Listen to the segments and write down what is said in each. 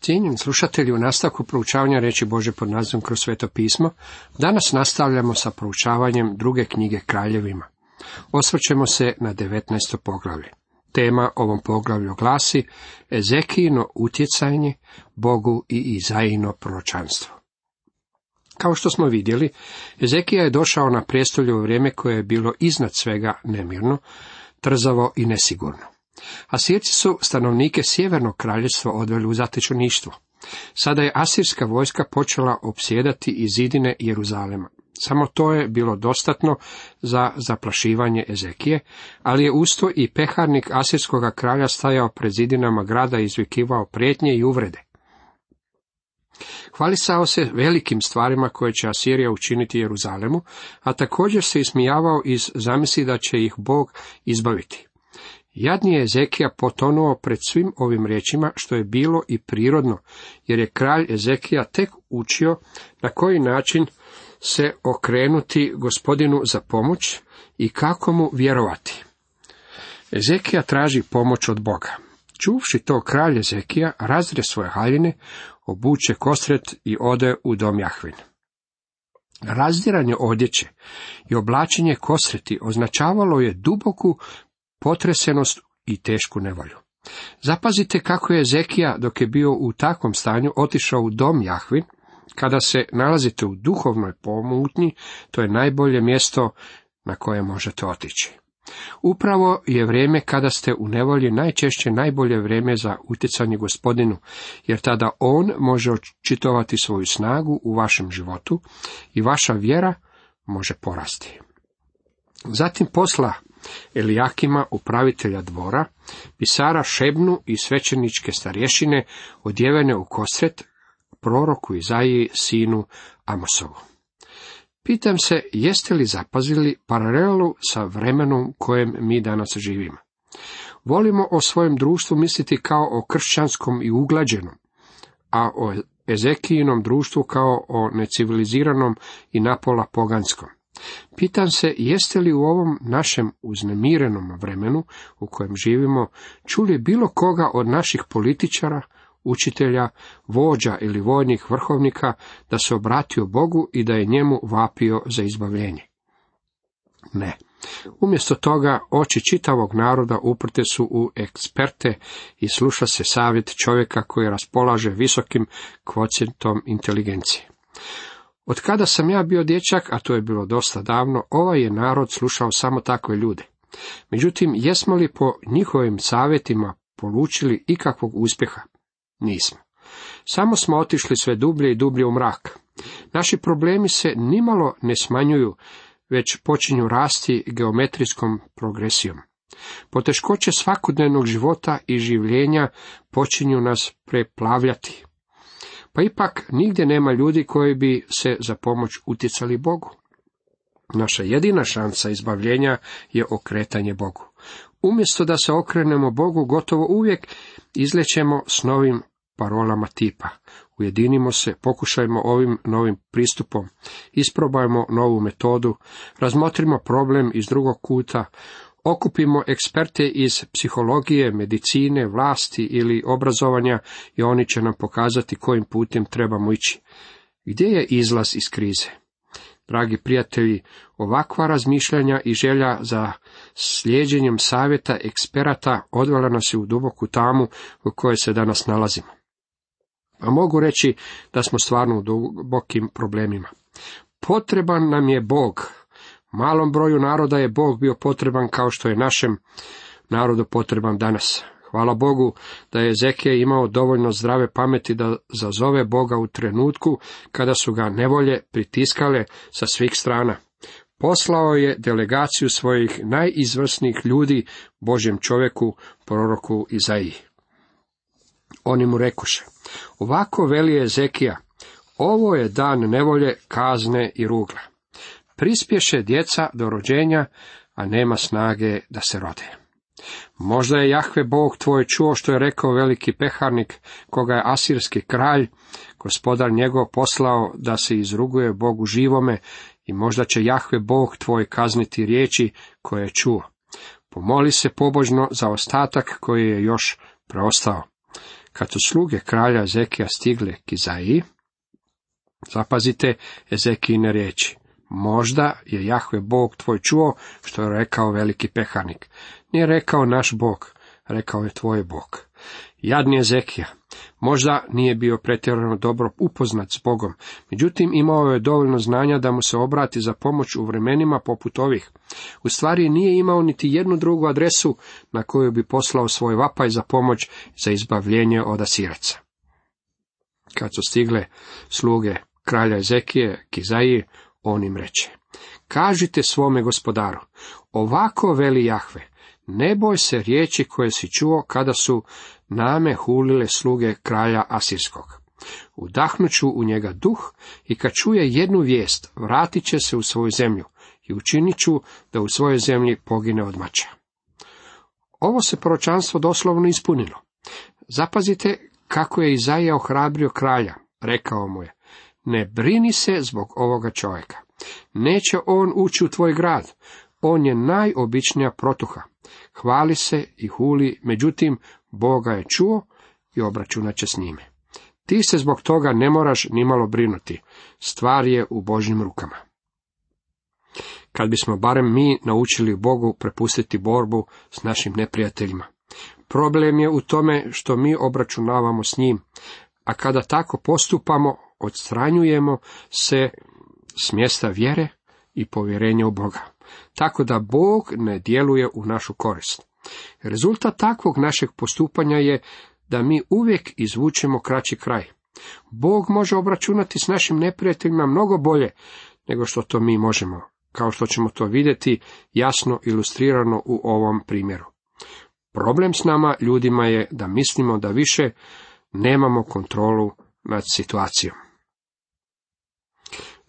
Cijenjeni slušatelji, u nastavku proučavanja reći Bože pod nazivom kroz sveto pismo, danas nastavljamo sa proučavanjem druge knjige kraljevima. Osvrćemo se na 19. poglavlje. Tema ovom poglavlju glasi Ezekijino utjecanje, Bogu i Izajino proročanstvo. Kao što smo vidjeli, Ezekija je došao na prijestolje u vrijeme koje je bilo iznad svega nemirno, trzavo i nesigurno. Asirci su stanovnike sjevernog kraljevstva odveli u zatečeništvo. Sada je asirska vojska počela opsjedati iz zidine Jeruzalema. Samo to je bilo dostatno za zaplašivanje Ezekije, ali je usto i peharnik asirskog kralja stajao pred zidinama grada i izvikivao prijetnje i uvrede. Hvalisao se velikim stvarima koje će Asirija učiniti Jeruzalemu, a također se ismijavao iz zamisli da će ih Bog izbaviti. Jadni je Ezekija potonuo pred svim ovim riječima, što je bilo i prirodno, jer je kralj Ezekija tek učio na koji način se okrenuti gospodinu za pomoć i kako mu vjerovati. Ezekija traži pomoć od Boga. Čuvši to kralj Ezekija razre svoje haljine, obuče kostret i ode u dom Jahvin. Razdiranje odjeće i oblačenje kosreti označavalo je duboku potresenost i tešku nevolju. Zapazite kako je Zekija, dok je bio u takvom stanju, otišao u dom Jahvin. Kada se nalazite u duhovnoj pomutnji, to je najbolje mjesto na koje možete otići. Upravo je vrijeme kada ste u nevolji najčešće najbolje vrijeme za utjecanje gospodinu, jer tada on može očitovati svoju snagu u vašem životu i vaša vjera može porasti. Zatim posla Elijakima, upravitelja dvora, pisara Šebnu i svećeničke starješine odjevene u kosret, proroku Izaiji, sinu Amosovu. Pitam se, jeste li zapazili paralelu sa vremenom kojem mi danas živimo? Volimo o svojem društvu misliti kao o kršćanskom i uglađenom, a o Ezekijinom društvu kao o neciviliziranom i napola poganskom. Pitam se, jeste li u ovom našem uznemirenom vremenu u kojem živimo čuli bilo koga od naših političara, učitelja, vođa ili vojnih vrhovnika da se obratio Bogu i da je njemu vapio za izbavljenje? Ne. Umjesto toga oči čitavog naroda uprte su u eksperte i sluša se savjet čovjeka koji raspolaže visokim kvocijentom inteligencije. Od kada sam ja bio dječak, a to je bilo dosta davno, ovaj je narod slušao samo takve ljude. Međutim, jesmo li po njihovim savjetima polučili ikakvog uspjeha? Nismo. Samo smo otišli sve dublje i dublje u mrak. Naši problemi se nimalo ne smanjuju, već počinju rasti geometrijskom progresijom. Poteškoće svakodnevnog života i življenja počinju nas preplavljati. Pa ipak nigdje nema ljudi koji bi se za pomoć utjecali Bogu. Naša jedina šansa izbavljenja je okretanje Bogu. Umjesto da se okrenemo Bogu, gotovo uvijek izlećemo s novim parolama tipa. Ujedinimo se, pokušajmo ovim novim pristupom, isprobajmo novu metodu, razmotrimo problem iz drugog kuta, okupimo eksperte iz psihologije, medicine, vlasti ili obrazovanja i oni će nam pokazati kojim putem trebamo ići. Gdje je izlaz iz krize? Dragi prijatelji, ovakva razmišljanja i želja za slijeđenjem savjeta eksperata odvela nas je u duboku tamu u kojoj se danas nalazimo. A mogu reći da smo stvarno u dubokim problemima. Potreban nam je Bog, Malom broju naroda je Bog bio potreban kao što je našem narodu potreban danas. Hvala Bogu da je Zekije imao dovoljno zdrave pameti da zazove Boga u trenutku kada su ga nevolje pritiskale sa svih strana. Poslao je delegaciju svojih najizvrsnijih ljudi Božjem čovjeku, proroku Izaiji. Oni mu rekuše, ovako veli je Zekija, ovo je dan nevolje, kazne i rugla prispješe djeca do rođenja, a nema snage da se rode. Možda je Jahve Bog tvoj čuo što je rekao veliki peharnik, koga je asirski kralj, gospodar njegov poslao da se izruguje Bogu živome i možda će Jahve Bog tvoj kazniti riječi koje je čuo. Pomoli se pobožno za ostatak koji je još preostao. Kad su sluge kralja Ezekija stigle k Izaiji, zapazite Ezekijine riječi. Možda je Jahve Bog tvoj čuo što je rekao veliki peharnik. Nije rekao naš Bog, rekao je tvoj Bog. Jadni Ezekija, možda nije bio pretjerano dobro upoznat s Bogom, međutim imao je dovoljno znanja da mu se obrati za pomoć u vremenima poput ovih. U stvari nije imao niti jednu drugu adresu na koju bi poslao svoj vapaj za pomoć za izbavljenje od Asiraca. Kad su stigle sluge kralja Ezekije, Kizaiji, on im reče, kažite svome gospodaru, ovako veli Jahve, ne boj se riječi koje si čuo kada su name hulile sluge kralja Asirskog. Udahnuću u njega duh i kad čuje jednu vijest, vratit će se u svoju zemlju i učinit ću da u svojoj zemlji pogine od mača. Ovo se proročanstvo doslovno ispunilo. Zapazite kako je Izaija ohrabrio kralja. Rekao mu je, ne brini se zbog ovoga čovjeka. Neće on ući u tvoj grad. On je najobičnija protuha. Hvali se i huli, međutim, Boga je čuo i obračunat će s njime. Ti se zbog toga ne moraš nimalo brinuti. Stvar je u Božjim rukama. Kad bismo barem mi naučili Bogu prepustiti borbu s našim neprijateljima. Problem je u tome što mi obračunavamo s njim, a kada tako postupamo, odstranjujemo se s mjesta vjere i povjerenja u Boga. Tako da Bog ne djeluje u našu korist. Rezultat takvog našeg postupanja je da mi uvijek izvučemo kraći kraj. Bog može obračunati s našim neprijateljima mnogo bolje nego što to mi možemo, kao što ćemo to vidjeti jasno ilustrirano u ovom primjeru. Problem s nama ljudima je da mislimo da više nemamo kontrolu nad situacijom.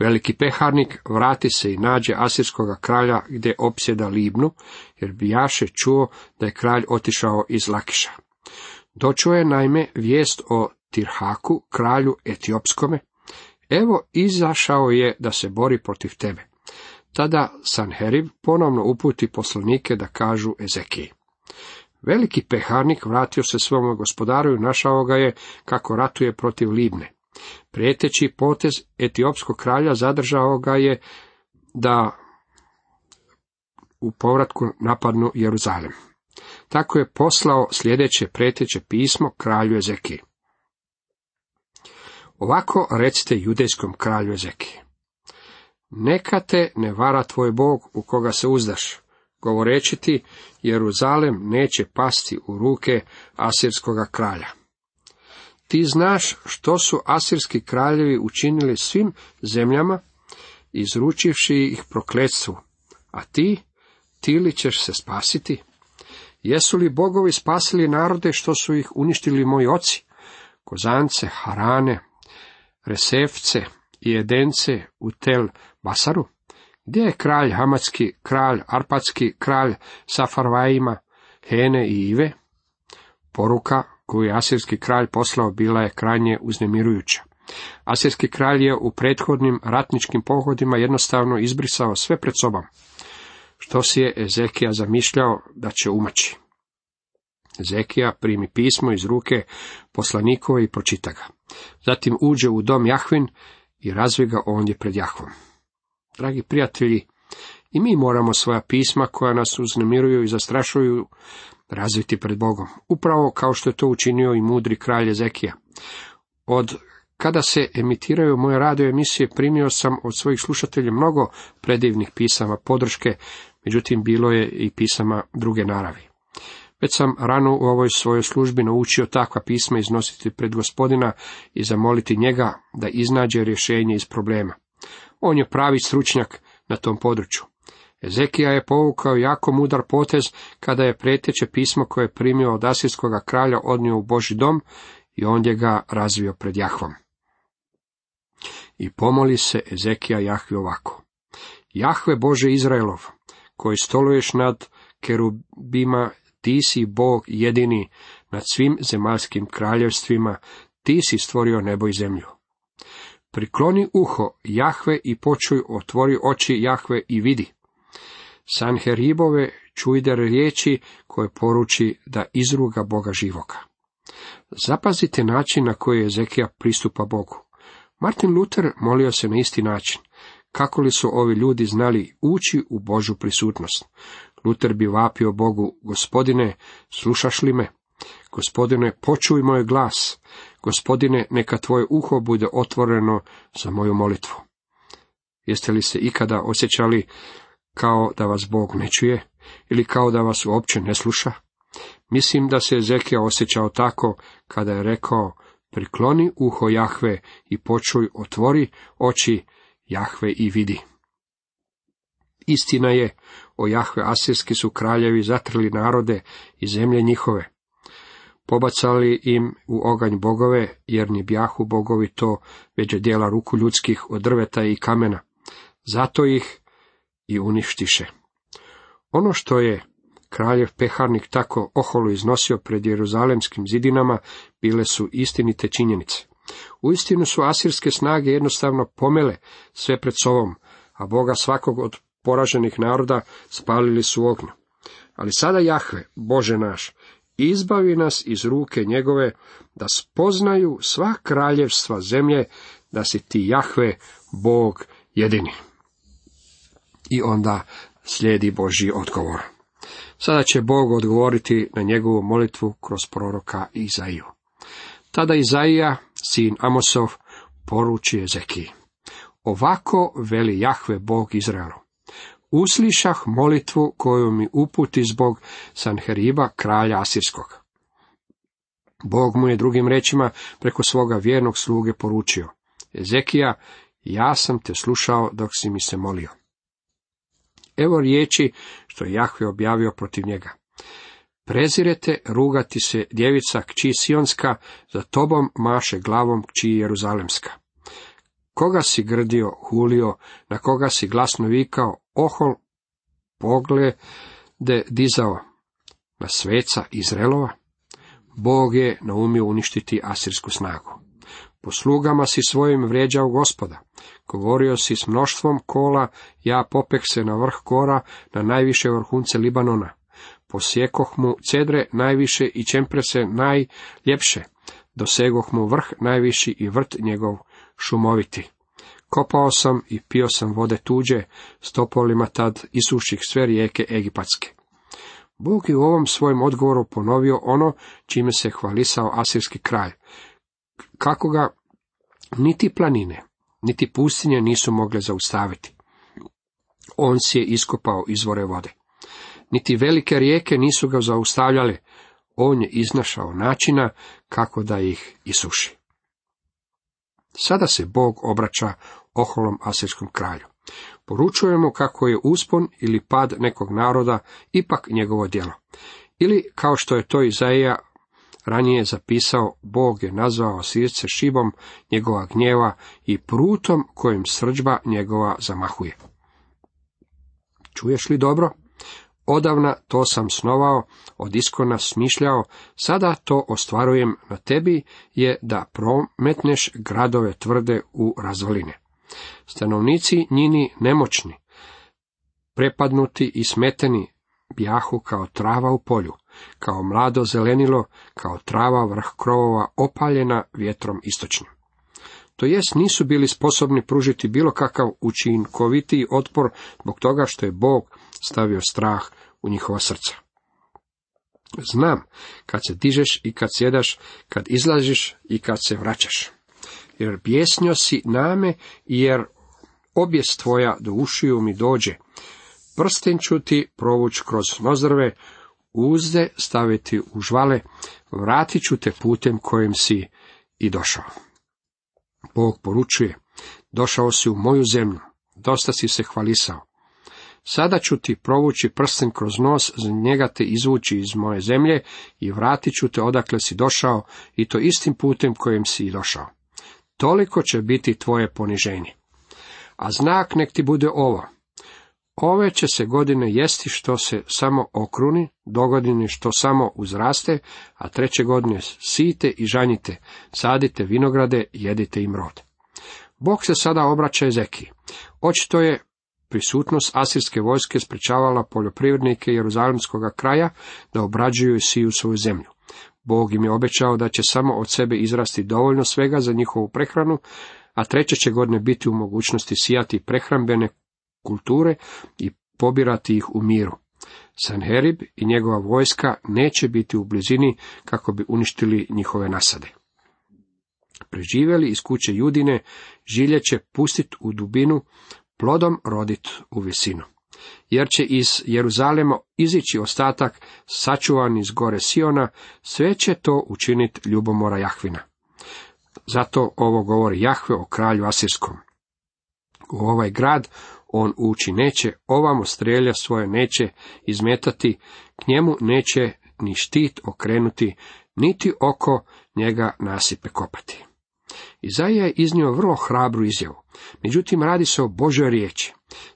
Veliki peharnik vrati se i nađe asirskoga kralja gdje opsjeda Libnu, jer bijaše čuo da je kralj otišao iz Lakiša. Dočuo je naime vijest o Tirhaku, kralju etiopskome. Evo, izašao je da se bori protiv tebe. Tada Sanherib ponovno uputi poslanike da kažu Ezekiji. Veliki peharnik vratio se svome gospodaru i našao ga je kako ratuje protiv Libne. Prijeteći potez etiopskog kralja zadržao ga je da u povratku napadnu Jeruzalem. Tako je poslao sljedeće preteće pismo kralju Ezeki. Ovako recite judejskom kralju Ezeki. Neka te ne vara tvoj Bog u koga se uzdaš, govoreći ti Jeruzalem neće pasti u ruke asirskoga kralja. Ti znaš što su asirski kraljevi učinili svim zemljama, izručivši ih prokletstvu, a ti, ti li ćeš se spasiti? Jesu li bogovi spasili narode što su ih uništili moji oci? Kozance, Harane, Resefce i Edence u Tel Basaru? Gdje je kralj Hamatski, kralj Arpatski, kralj Safarvajima, Hene i Ive? Poruka koju je asirski kralj poslao bila je krajnje uznemirujuća. Asirski kralj je u prethodnim ratničkim pohodima jednostavno izbrisao sve pred sobom. Što si je Ezekija zamišljao da će umaći? Ezekija primi pismo iz ruke poslanikova i pročita ga. Zatim uđe u dom Jahvin i razvi ga ondje pred Jahvom. Dragi prijatelji, i mi moramo svoja pisma koja nas uznemiruju i zastrašuju razviti pred Bogom, upravo kao što je to učinio i mudri kralj Ezekija. Od kada se emitiraju moje radio emisije, primio sam od svojih slušatelja mnogo predivnih pisama podrške, međutim bilo je i pisama druge naravi. Već sam rano u ovoj svojoj službi naučio takva pisma iznositi pred gospodina i zamoliti njega da iznađe rješenje iz problema. On je pravi stručnjak na tom području. Ezekija je povukao jako mudar potez kada je preteće pismo koje je primio od asirskoga kralja odnio u Boži dom i ondje ga razvio pred Jahvom. I pomoli se Ezekija Jahvi ovako. Jahve Bože Izraelov, koji stoluješ nad kerubima, ti si Bog jedini nad svim zemaljskim kraljevstvima, ti si stvorio nebo i zemlju. Prikloni uho Jahve i počuj, otvori oči Jahve i vidi. Sanheribove čujder riječi koje poruči da izruga Boga živoga. Zapazite način na koji Ezekija pristupa Bogu. Martin Luther molio se na isti način. Kako li su ovi ljudi znali ući u Božu prisutnost? Luther bi vapio Bogu, gospodine, slušaš li me? Gospodine, počuj moj glas. Gospodine, neka tvoje uho bude otvoreno za moju molitvu. Jeste li se ikada osjećali kao da vas Bog ne čuje ili kao da vas uopće ne sluša? Mislim da se Ezekija osjećao tako kada je rekao prikloni uho Jahve i počuj, otvori oči Jahve i vidi. Istina je, o Jahve Asirski su kraljevi zatrli narode i zemlje njihove. Pobacali im u oganj bogove, jer ni bjahu bogovi to, već je dijela ruku ljudskih od drveta i kamena. Zato ih i uništiše. Ono što je kraljev peharnik tako oholo iznosio pred jeruzalemskim zidinama, bile su istinite činjenice. Uistinu su asirske snage jednostavno pomele sve pred sobom, a Boga svakog od poraženih naroda spalili su ognju. Ali sada Jahve, Bože naš, izbavi nas iz ruke njegove, da spoznaju sva kraljevstva zemlje, da si ti Jahve, Bog jedini. I onda slijedi Božji odgovor. Sada će Bog odgovoriti na njegovu molitvu kroz proroka Izaiju. Tada Izaija, sin Amosov, poruči Ezekiji. Ovako veli Jahve Bog Izraelu. Uslišah molitvu koju mi uputi zbog Sanheriba, kralja Asirskog. Bog mu je drugim rečima preko svoga vjernog sluge poručio. Ezekija, ja sam te slušao dok si mi se molio. Evo riječi što je Jahve objavio protiv njega. Prezirete rugati se djevica kći Sionska, za tobom maše glavom kći Jeruzalemska. Koga si grdio, hulio, na koga si glasno vikao, ohol, poglede dizao, na sveca Izrelova? Bog je naumio uništiti asirsku snagu. Po slugama si svojim vrijeđao gospoda. Govorio si s mnoštvom kola, ja popek se na vrh kora, na najviše vrhunce Libanona. Posjekoh mu cedre najviše i čemprese najljepše. Dosegoh mu vrh najviši i vrt njegov šumoviti. Kopao sam i pio sam vode tuđe, stopolima tad isuših sve rijeke Egipatske. Bog je u ovom svojem odgovoru ponovio ono čime se hvalisao asirski kralj. Kako ga niti planine, niti pustinje nisu mogle zaustaviti. On si je iskopao izvore vode. Niti velike rijeke nisu ga zaustavljale, on je iznašao načina kako da ih isuši. Sada se Bog obraća oholom asirskom kralju. Poručujemo kako je uspon ili pad nekog naroda ipak njegovo djelo. Ili, kao što je to Izaija ranije zapisao, Bog je nazvao sirce šibom njegova gnjeva i prutom kojim srđba njegova zamahuje. Čuješ li dobro? Odavna to sam snovao, od iskona smišljao, sada to ostvarujem na tebi, je da prometneš gradove tvrde u razvaline. Stanovnici njini nemoćni, prepadnuti i smeteni, bjahu kao trava u polju, kao mlado zelenilo, kao trava vrh krovova opaljena vjetrom istočnim. To jest nisu bili sposobni pružiti bilo kakav učinkovitiji otpor zbog toga što je Bog stavio strah u njihova srca. Znam kad se dižeš i kad sjedaš, kad izlaziš i kad se vraćaš. Jer bjesnio si name, jer objes tvoja do ušiju mi dođe. Prsten ću ti provuć kroz nozrve, uzde staviti u žvale, vratit ću te putem kojim si i došao. Bog poručuje, došao si u moju zemlju, dosta si se hvalisao. Sada ću ti provući prsten kroz nos, za njega te izvući iz moje zemlje i vratit ću te odakle si došao i to istim putem kojim si i došao. Toliko će biti tvoje poniženje. A znak nek ti bude ovo. Ove će se godine jesti što se samo okruni, dogodine što samo uzraste, a treće godine sijte i žanjite, sadite vinograde, jedite im rod. Bog se sada obraća Ezeki. Očito je prisutnost asirske vojske sprečavala poljoprivrednike Jeruzalemskog kraja da obrađuju i siju svoju zemlju. Bog im je obećao da će samo od sebe izrasti dovoljno svega za njihovu prehranu, a treće će godine biti u mogućnosti sijati prehrambene kulture i pobirati ih u miru. Sanherib i njegova vojska neće biti u blizini kako bi uništili njihove nasade. Preživjeli iz kuće Judine, žilje će pustiti u dubinu, plodom rodit u visinu. Jer će iz Jeruzalema izići ostatak, sačuvan iz gore Siona, sve će to učiniti ljubomora Jahvina. Zato ovo govori Jahve o kralju Asirskom. U ovaj grad on ući neće, ovamo strelja svoje neće izmetati, k njemu neće ni štit okrenuti, niti oko njega nasipe kopati. Izaija je iznio vrlo hrabru izjavu, međutim radi se o Božoj riječi.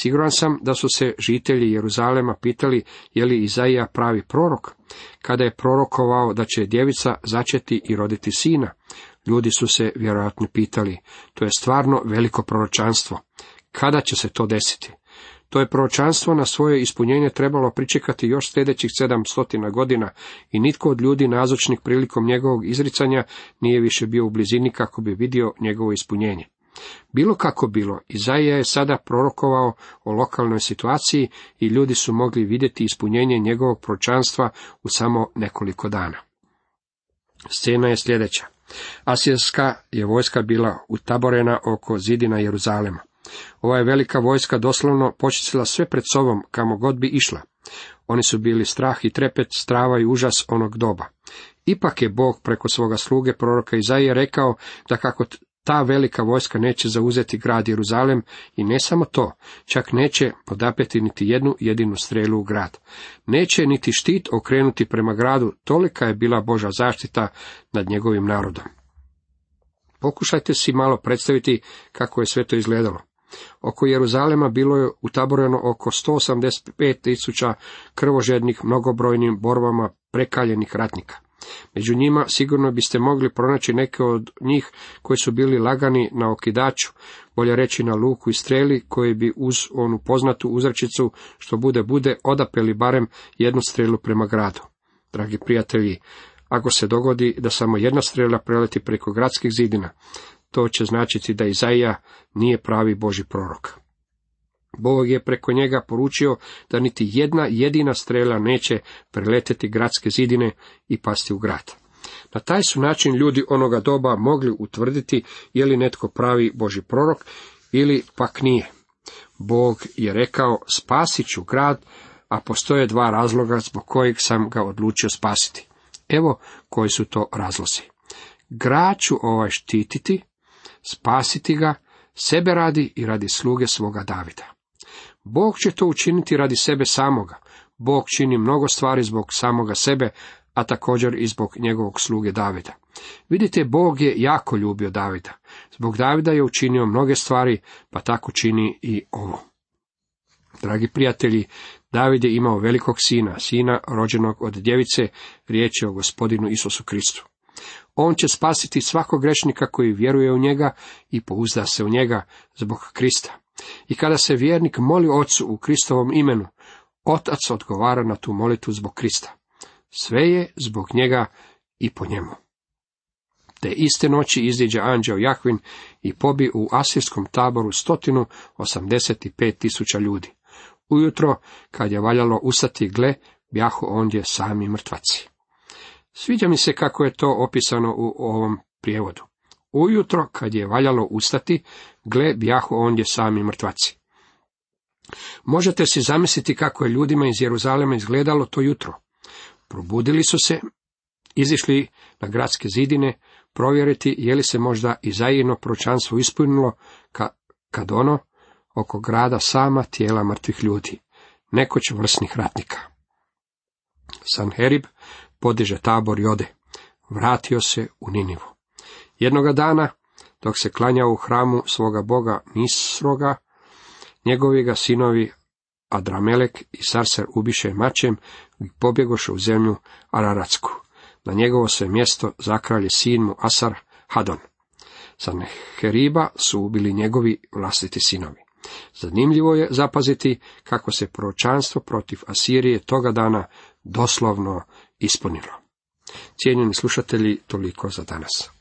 Siguran sam da su se žitelji Jeruzalema pitali je li Izaija pravi prorok, kada je prorokovao da će djevica začeti i roditi sina. Ljudi su se vjerojatno pitali, to je stvarno veliko proročanstvo. Kada će se to desiti? To je proročanstvo na svoje ispunjenje trebalo pričekati još sljedećih sedamstotina godina i nitko od ljudi nazočnih prilikom njegovog izricanja nije više bio u blizini kako bi vidio njegovo ispunjenje. Bilo kako bilo, Izaija je sada prorokovao o lokalnoj situaciji i ljudi su mogli vidjeti ispunjenje njegovog proročanstva u samo nekoliko dana. Scena je sljedeća. Asijska je vojska bila utaborena oko zidina Jeruzalema. Ova je velika vojska doslovno počistila sve pred sobom, kamo god bi išla. Oni su bili strah i trepet, strava i užas onog doba. Ipak je Bog preko svoga sluge proroka Izaije rekao da kako ta velika vojska neće zauzeti grad Jeruzalem i ne samo to, čak neće podapeti niti jednu jedinu strelu u grad. Neće niti štit okrenuti prema gradu, tolika je bila Boža zaštita nad njegovim narodom. Pokušajte si malo predstaviti kako je sve to izgledalo. Oko Jeruzalema bilo je utaboreno oko 185 tisuća krvožednih mnogobrojnim borbama prekaljenih ratnika. Među njima sigurno biste mogli pronaći neke od njih koji su bili lagani na okidaču, bolje reći na luku i streli, koji bi uz onu poznatu uzračicu, što bude bude, odapeli barem jednu strelu prema gradu. Dragi prijatelji, ako se dogodi da samo jedna strela preleti preko gradskih zidina, to će značiti da Izaija nije pravi Boži prorok. Bog je preko njega poručio da niti jedna jedina strela neće preleteti gradske zidine i pasti u grad. Na taj su način ljudi onoga doba mogli utvrditi je li netko pravi Boži prorok ili pak nije. Bog je rekao spasit ću grad, a postoje dva razloga zbog kojeg sam ga odlučio spasiti. Evo koji su to razlozi. Grad ću ovaj štititi, spasiti ga, sebe radi i radi sluge svoga Davida. Bog će to učiniti radi sebe samoga. Bog čini mnogo stvari zbog samoga sebe, a također i zbog njegovog sluge Davida. Vidite, Bog je jako ljubio Davida. Zbog Davida je učinio mnoge stvari, pa tako čini i ovo. Dragi prijatelji, David je imao velikog sina, sina rođenog od djevice, riječ je o gospodinu Isusu Kristu. On će spasiti svakog grešnika koji vjeruje u njega i pouzda se u njega zbog Krista. I kada se vjernik moli Otcu u Kristovom imenu, Otac odgovara na tu molitu zbog Krista. Sve je zbog njega i po njemu. Te iste noći iziđe anđeo Jahvin i pobi u asirskom taboru stotinu osamdeset pet tisuća ljudi. Ujutro, kad je valjalo ustati gle, bjahu ondje sami mrtvaci. Sviđa mi se kako je to opisano u ovom prijevodu. Ujutro, kad je valjalo ustati, gle, bjahu ondje sami mrtvaci. Možete si zamisliti kako je ljudima iz Jeruzalema izgledalo to jutro. Probudili su se, izišli na gradske zidine, provjeriti je li se možda i zajino pročanstvo ispunilo, kad ono oko grada sama tijela mrtvih ljudi, nekoć vrsnih ratnika. Sanherib podiže tabor i ode. Vratio se u Ninivu. Jednoga dana, dok se klanjao u hramu svoga boga Nisroga, njegovi ga sinovi Adramelek i Sarser ubiše mačem i pobjegoše u zemlju Araratsku. Na njegovo se mjesto zakralje sin mu Asar Hadon. Sanheriba su ubili njegovi vlastiti sinovi. Zanimljivo je zapaziti kako se proročanstvo protiv Asirije toga dana doslovno ispunilo. Cijenjeni slušatelji, toliko za danas.